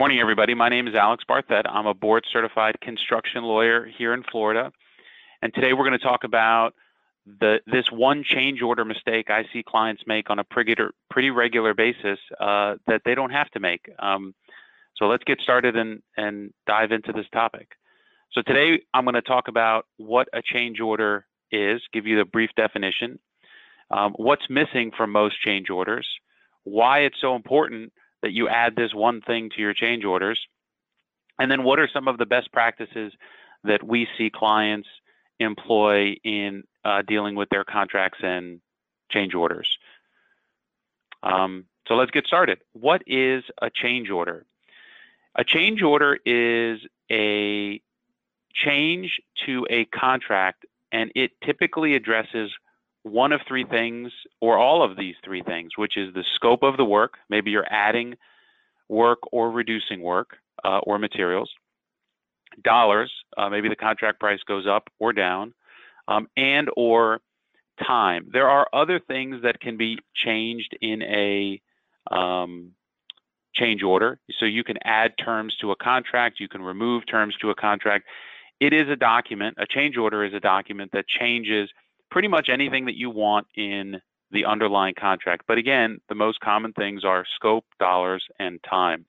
morning, everybody. My name is Alex Barthet. I'm a board certified construction lawyer here in Florida. And today we're going to talk about the this one change order mistake I see clients make on a pretty, pretty regular basis uh, that they don't have to make. Um, so let's get started and, and dive into this topic. So today I'm going to talk about what a change order is, give you the brief definition, um, what's missing from most change orders, why it's so important that you add this one thing to your change orders, and then what are some of the best practices that we see clients employ in uh, dealing with their contracts and change orders. Um, so let's get started. What is a change order? A change order is a change to a contract, and it typically addresses one of three things, or all of these three things, which is the scope of the work. Maybe you're adding work or reducing work uh, or materials. Dollars, uh, maybe the contract price goes up or down, um, and or time. There are other things that can be changed in a um, change order. So you can add terms to a contract, you can remove terms to a contract. It is a document, a change order is a document that changes pretty much anything that you want in the underlying contract. But again, the most common things are scope, dollars, and time.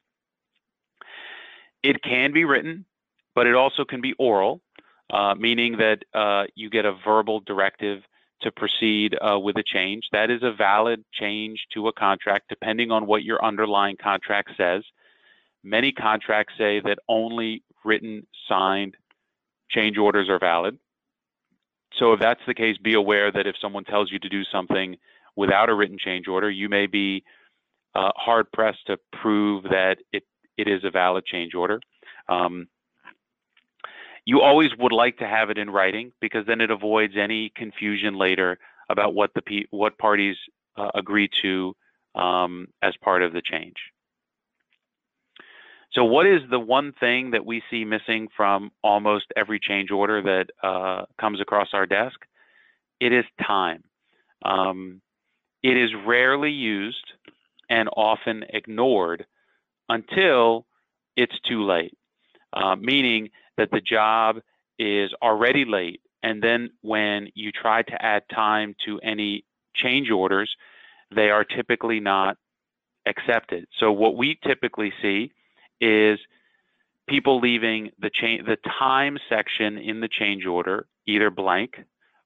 It can be written, but it also can be oral, uh, meaning that uh, you get a verbal directive to proceed uh, with a change. That is a valid change to a contract, depending on what your underlying contract says. Many contracts say that only written, signed change orders are valid. So if that's the case, be aware that if someone tells you to do something without a written change order, you may be uh, hard pressed to prove that it, it is a valid change order. Um, you always would like to have it in writing because then it avoids any confusion later about what the what parties uh, agree to um, as part of the change. So what is the one thing that we see missing from almost every change order that uh, comes across our desk? It is time. Um, it is rarely used and often ignored until it's too late, uh, meaning that the job is already late. And then when you try to add time to any change orders, they are typically not accepted. So what we typically see is people leaving the the time section in the change order either blank,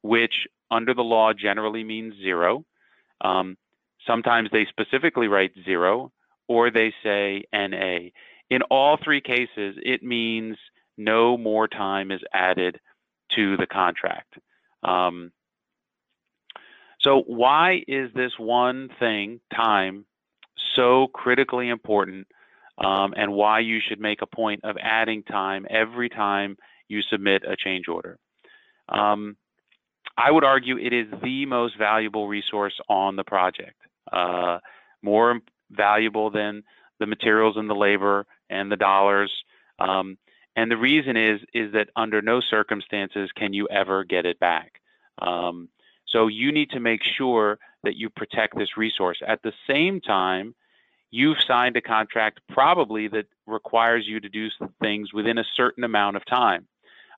which under the law generally means zero. Um, sometimes they specifically write zero, or they say NA. In all three cases, it means no more time is added to the contract. Um, so why is this one thing, time, so critically important um, and why you should make a point of adding time every time you submit a change order. Um, I would argue it is the most valuable resource on the project, uh, more valuable than the materials and the labor and the dollars. Um, and the reason is is that under no circumstances can you ever get it back. Um, so you need to make sure that you protect this resource. At the same time, you've signed a contract probably that requires you to do things within a certain amount of time.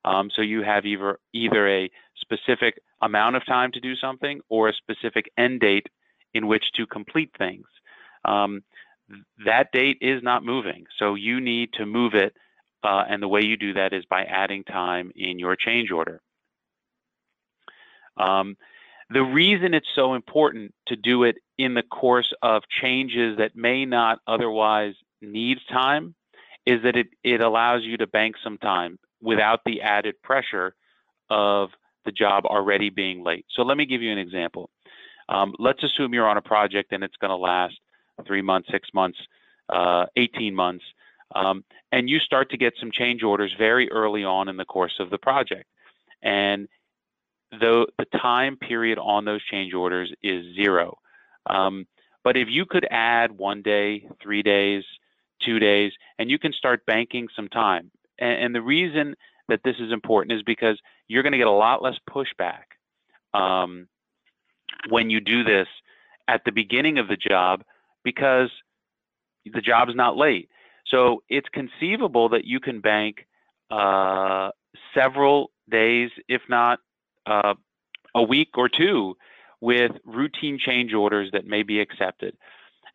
Um, so you have either either a specific amount of time to do something or a specific end date in which to complete things. Um, that date is not moving, so you need to move it, uh, and the way you do that is by adding time in your change order. Um, the reason it's so important to do it in the course of changes that may not otherwise need time is that it, it allows you to bank some time without the added pressure of the job already being late. So let me give you an example. Um, let's assume you're on a project and it's going to last three months, six months, uh, 18 months, um, and you start to get some change orders very early on in the course of the project. And the, the time period on those change orders is zero. Um, but if you could add one day, three days, two days, and you can start banking some time. And, and the reason that this is important is because you're going to get a lot less pushback um, when you do this at the beginning of the job because the job's not late. So it's conceivable that you can bank uh, several days, if not uh, a week or two, with routine change orders that may be accepted.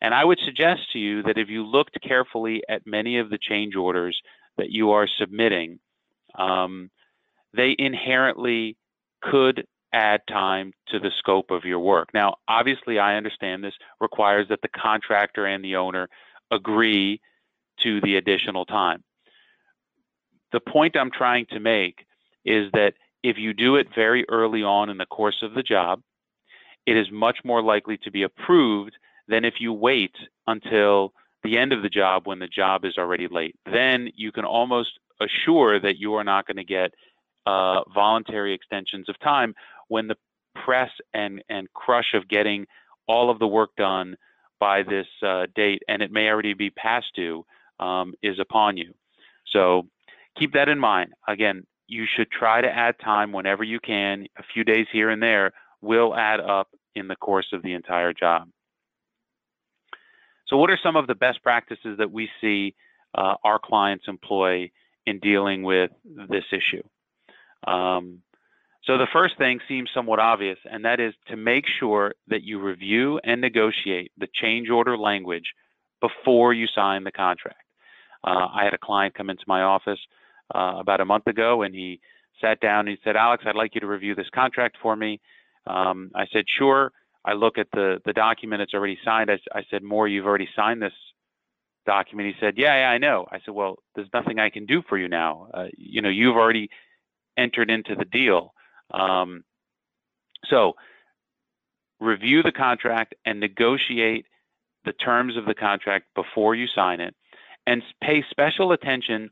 And I would suggest to you that if you looked carefully at many of the change orders that you are submitting, um, they inherently could add time to the scope of your work. Now, obviously, I understand this requires that the contractor and the owner agree to the additional time. The point I'm trying to make is that if you do it very early on in the course of the job, it is much more likely to be approved than if you wait until the end of the job when the job is already late. Then you can almost assure that you are not going to get uh, voluntary extensions of time when the press and, and crush of getting all of the work done by this uh, date, and it may already be past due, um, is upon you. So keep that in mind. Again, you should try to add time whenever you can. A few days here and there will add up in the course of the entire job. So what are some of the best practices that we see uh, our clients employ in dealing with this issue? Um, so the first thing seems somewhat obvious, and that is to make sure that you review and negotiate the change order language before you sign the contract. Uh, I had a client come into my office uh, about a month ago, and he sat down and he said, "Alex, I'd like you to review this contract for me." Um, I said, "Sure." I look at the the document; it's already signed. I, I said, "More, you've already signed this document." He said, "Yeah, yeah, I know." I said, "Well, there's nothing I can do for you now. Uh, you know, you've already entered into the deal." Um, so review the contract and negotiate the terms of the contract before you sign it and pay special attention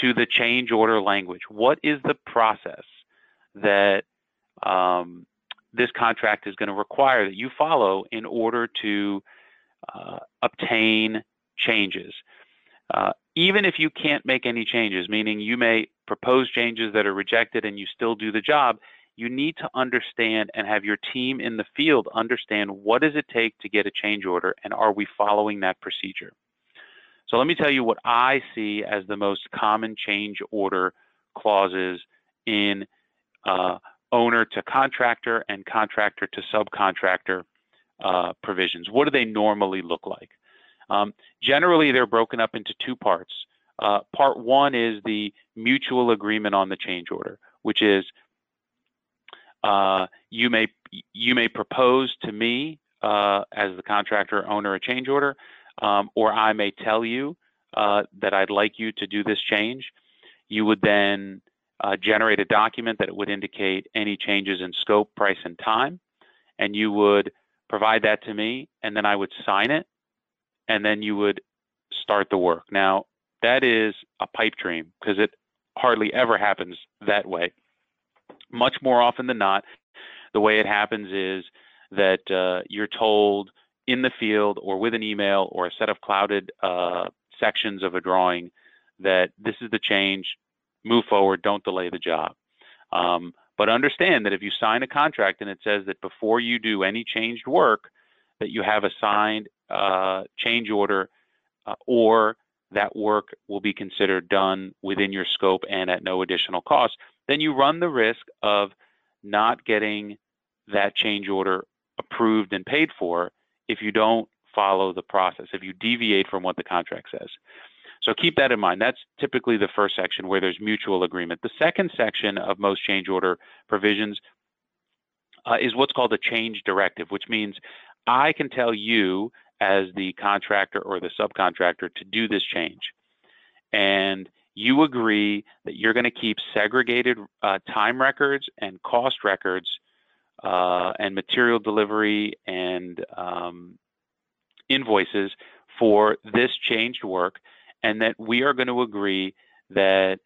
to the change order language. What is the process that um, this contract is going to require that you follow in order to uh, obtain changes? Uh, even if you can't make any changes, meaning you may propose changes that are rejected and you still do the job, you need to understand and have your team in the field understand what does it take to get a change order and are we following that procedure. So let me tell you what I see as the most common change order clauses in uh, owner to contractor and contractor to subcontractor uh, provisions. What do they normally look like? Um, generally, they're broken up into two parts. Uh, part one is the mutual agreement on the change order, which is uh, you may you may propose to me uh, as the contractor owner a change order, um, or I may tell you uh, that I'd like you to do this change. You would then uh, generate a document that would indicate any changes in scope, price, and time, and you would provide that to me, and then I would sign it, and then you would start the work. Now that is a pipe dream because it hardly ever happens that way much more often than not, the way it happens is that uh, you're told in the field or with an email or a set of clouded uh, sections of a drawing that this is the change, move forward, don't delay the job. Um, but understand that if you sign a contract and it says that before you do any changed work, that you have a signed uh, change order uh, or that work will be considered done within your scope and at no additional cost, then you run the risk of not getting that change order approved and paid for if you don't follow the process, if you deviate from what the contract says. So keep that in mind. That's typically the first section where there's mutual agreement. The second section of most change order provisions uh, is what's called a change directive, which means I can tell you as the contractor or the subcontractor to do this change. And you agree that you're going to keep segregated uh, time records and cost records uh, and material delivery and um, invoices for this changed work, and that we are going to agree that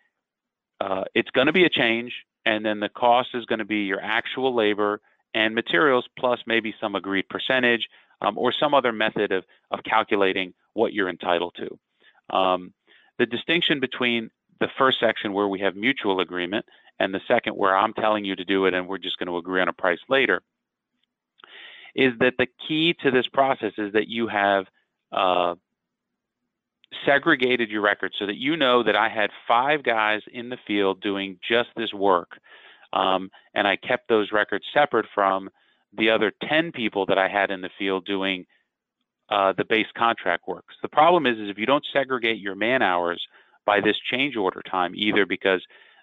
uh, it's going to be a change, and then the cost is going to be your actual labor and materials plus maybe some agreed percentage um, or some other method of, of calculating what you're entitled to. Um, the distinction between the first section where we have mutual agreement and the second where I'm telling you to do it and we're just going to agree on a price later is that the key to this process is that you have uh, segregated your records so that you know that I had five guys in the field doing just this work, um, and I kept those records separate from the other 10 people that I had in the field doing uh, the base contract works. The problem is, is if you don't segregate your man hours by this change order time, either because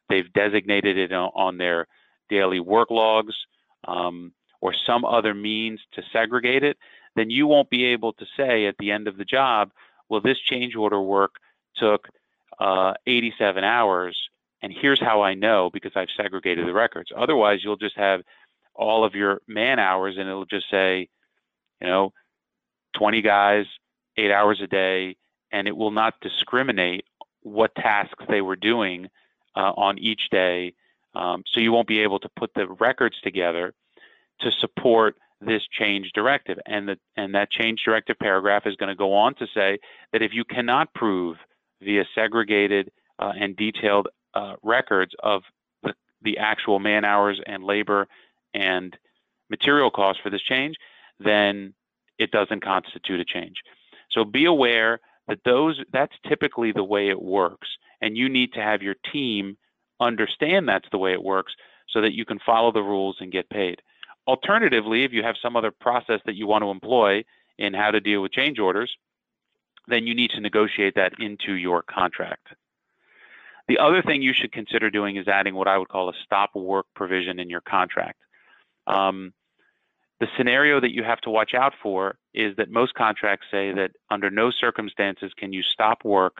they've designated it on their daily work logs um, or some other means to segregate it, then you won't be able to say at the end of the job, well, this change order work took uh, 87 hours, and here's how I know because I've segregated the records. Otherwise, you'll just have all of your man hours, and it'll just say, you know, 20 guys, eight hours a day, and it will not discriminate what tasks they were doing uh, on each day. Um, so you won't be able to put the records together to support this change directive. And, the, and that change directive paragraph is going to go on to say that if you cannot prove via segregated uh, and detailed uh, records of the, the actual man hours and labor and material costs for this change, then it doesn't constitute a change. So be aware that those that's typically the way it works and you need to have your team understand that's the way it works so that you can follow the rules and get paid. Alternatively, if you have some other process that you want to employ in how to deal with change orders, then you need to negotiate that into your contract. The other thing you should consider doing is adding what I would call a stop work provision in your contract. Um, the scenario that you have to watch out for is that most contracts say that under no circumstances can you stop work,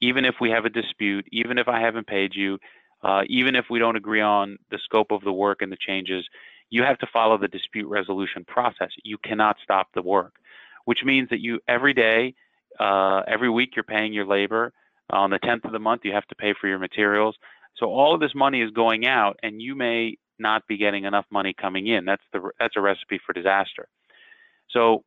even if we have a dispute, even if I haven't paid you, uh, even if we don't agree on the scope of the work and the changes, you have to follow the dispute resolution process. You cannot stop the work, which means that you every day, uh, every week, you're paying your labor. On the 10th of the month, you have to pay for your materials. So all of this money is going out, and you may not be getting enough money coming in. That's the that's a recipe for disaster. So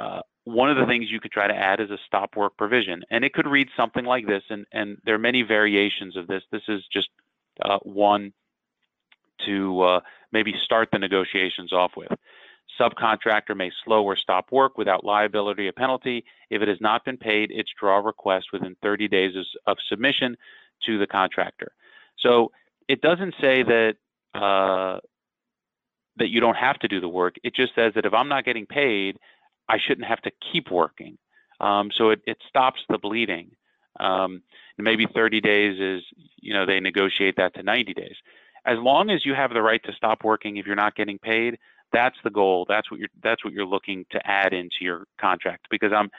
uh, one of the things you could try to add is a stop work provision, and it could read something like this. And and there are many variations of this. This is just uh, one to uh, maybe start the negotiations off with. Subcontractor may slow or stop work without liability or penalty if it has not been paid its draw request within 30 days of, submission to the contractor. So it doesn't say that uh, that you don't have to do the work. It just says that if I'm not getting paid, I shouldn't have to keep working. Um, so it, it stops the bleeding. Um, maybe 30 days is, you know, they negotiate that to 90 days. As long as you have the right to stop working if you're not getting paid, that's the goal. That's what you're that's what you're looking to add into your contract. Because I'm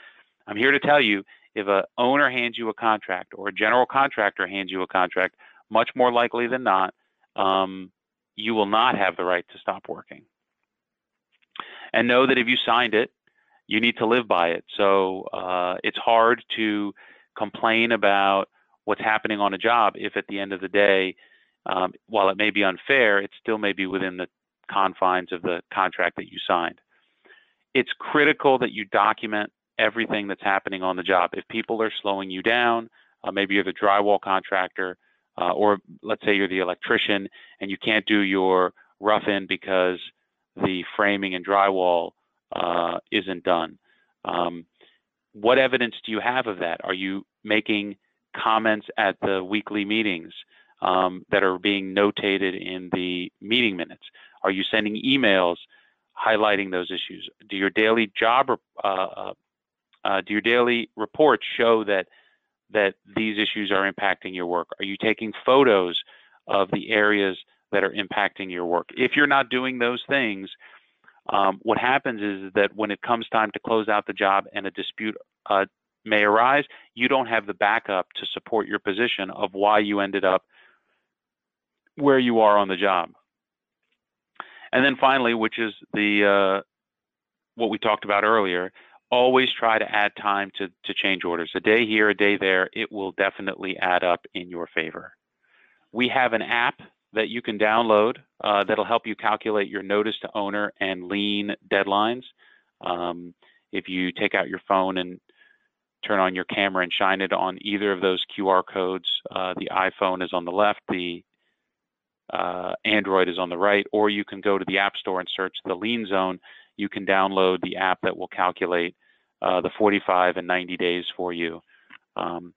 I'm here to tell you, if a owner hands you a contract or a general contractor hands you a contract, much more likely than not, um, you will not have the right to stop working. And know that if you signed it, you need to live by it. So uh, it's hard to complain about what's happening on a job if at the end of the day, um, while it may be unfair, it still may be within the confines of the contract that you signed. It's critical that you document everything that's happening on the job. If people are slowing you down, uh, maybe you're the drywall contractor, uh, or let's say you're the electrician and you can't do your rough in because the framing and drywall uh, isn't done. Um, what evidence do you have of that? Are you making comments at the weekly meetings um, that are being notated in the meeting minutes? Are you sending emails highlighting those issues? Do your daily job uh, uh, uh, do your daily reports show that that these issues are impacting your work? Are you taking photos of the areas that are impacting your work? If you're not doing those things, um, what happens is that when it comes time to close out the job and a dispute uh, may arise, you don't have the backup to support your position of why you ended up where you are on the job. And then finally, which is the uh, what we talked about earlier, always try to add time to, to change orders. A day here, a day there, it will definitely add up in your favor. We have an app that you can download uh, that'll help you calculate your notice to owner and lien deadlines. Um, if you take out your phone and turn on your camera and shine it on either of those QR codes, uh, the iPhone is on the left, the uh, Android is on the right, or you can go to the App Store and search the Lien Zone. You can download the app that will calculate uh, the 45 and 90 days for you. Um,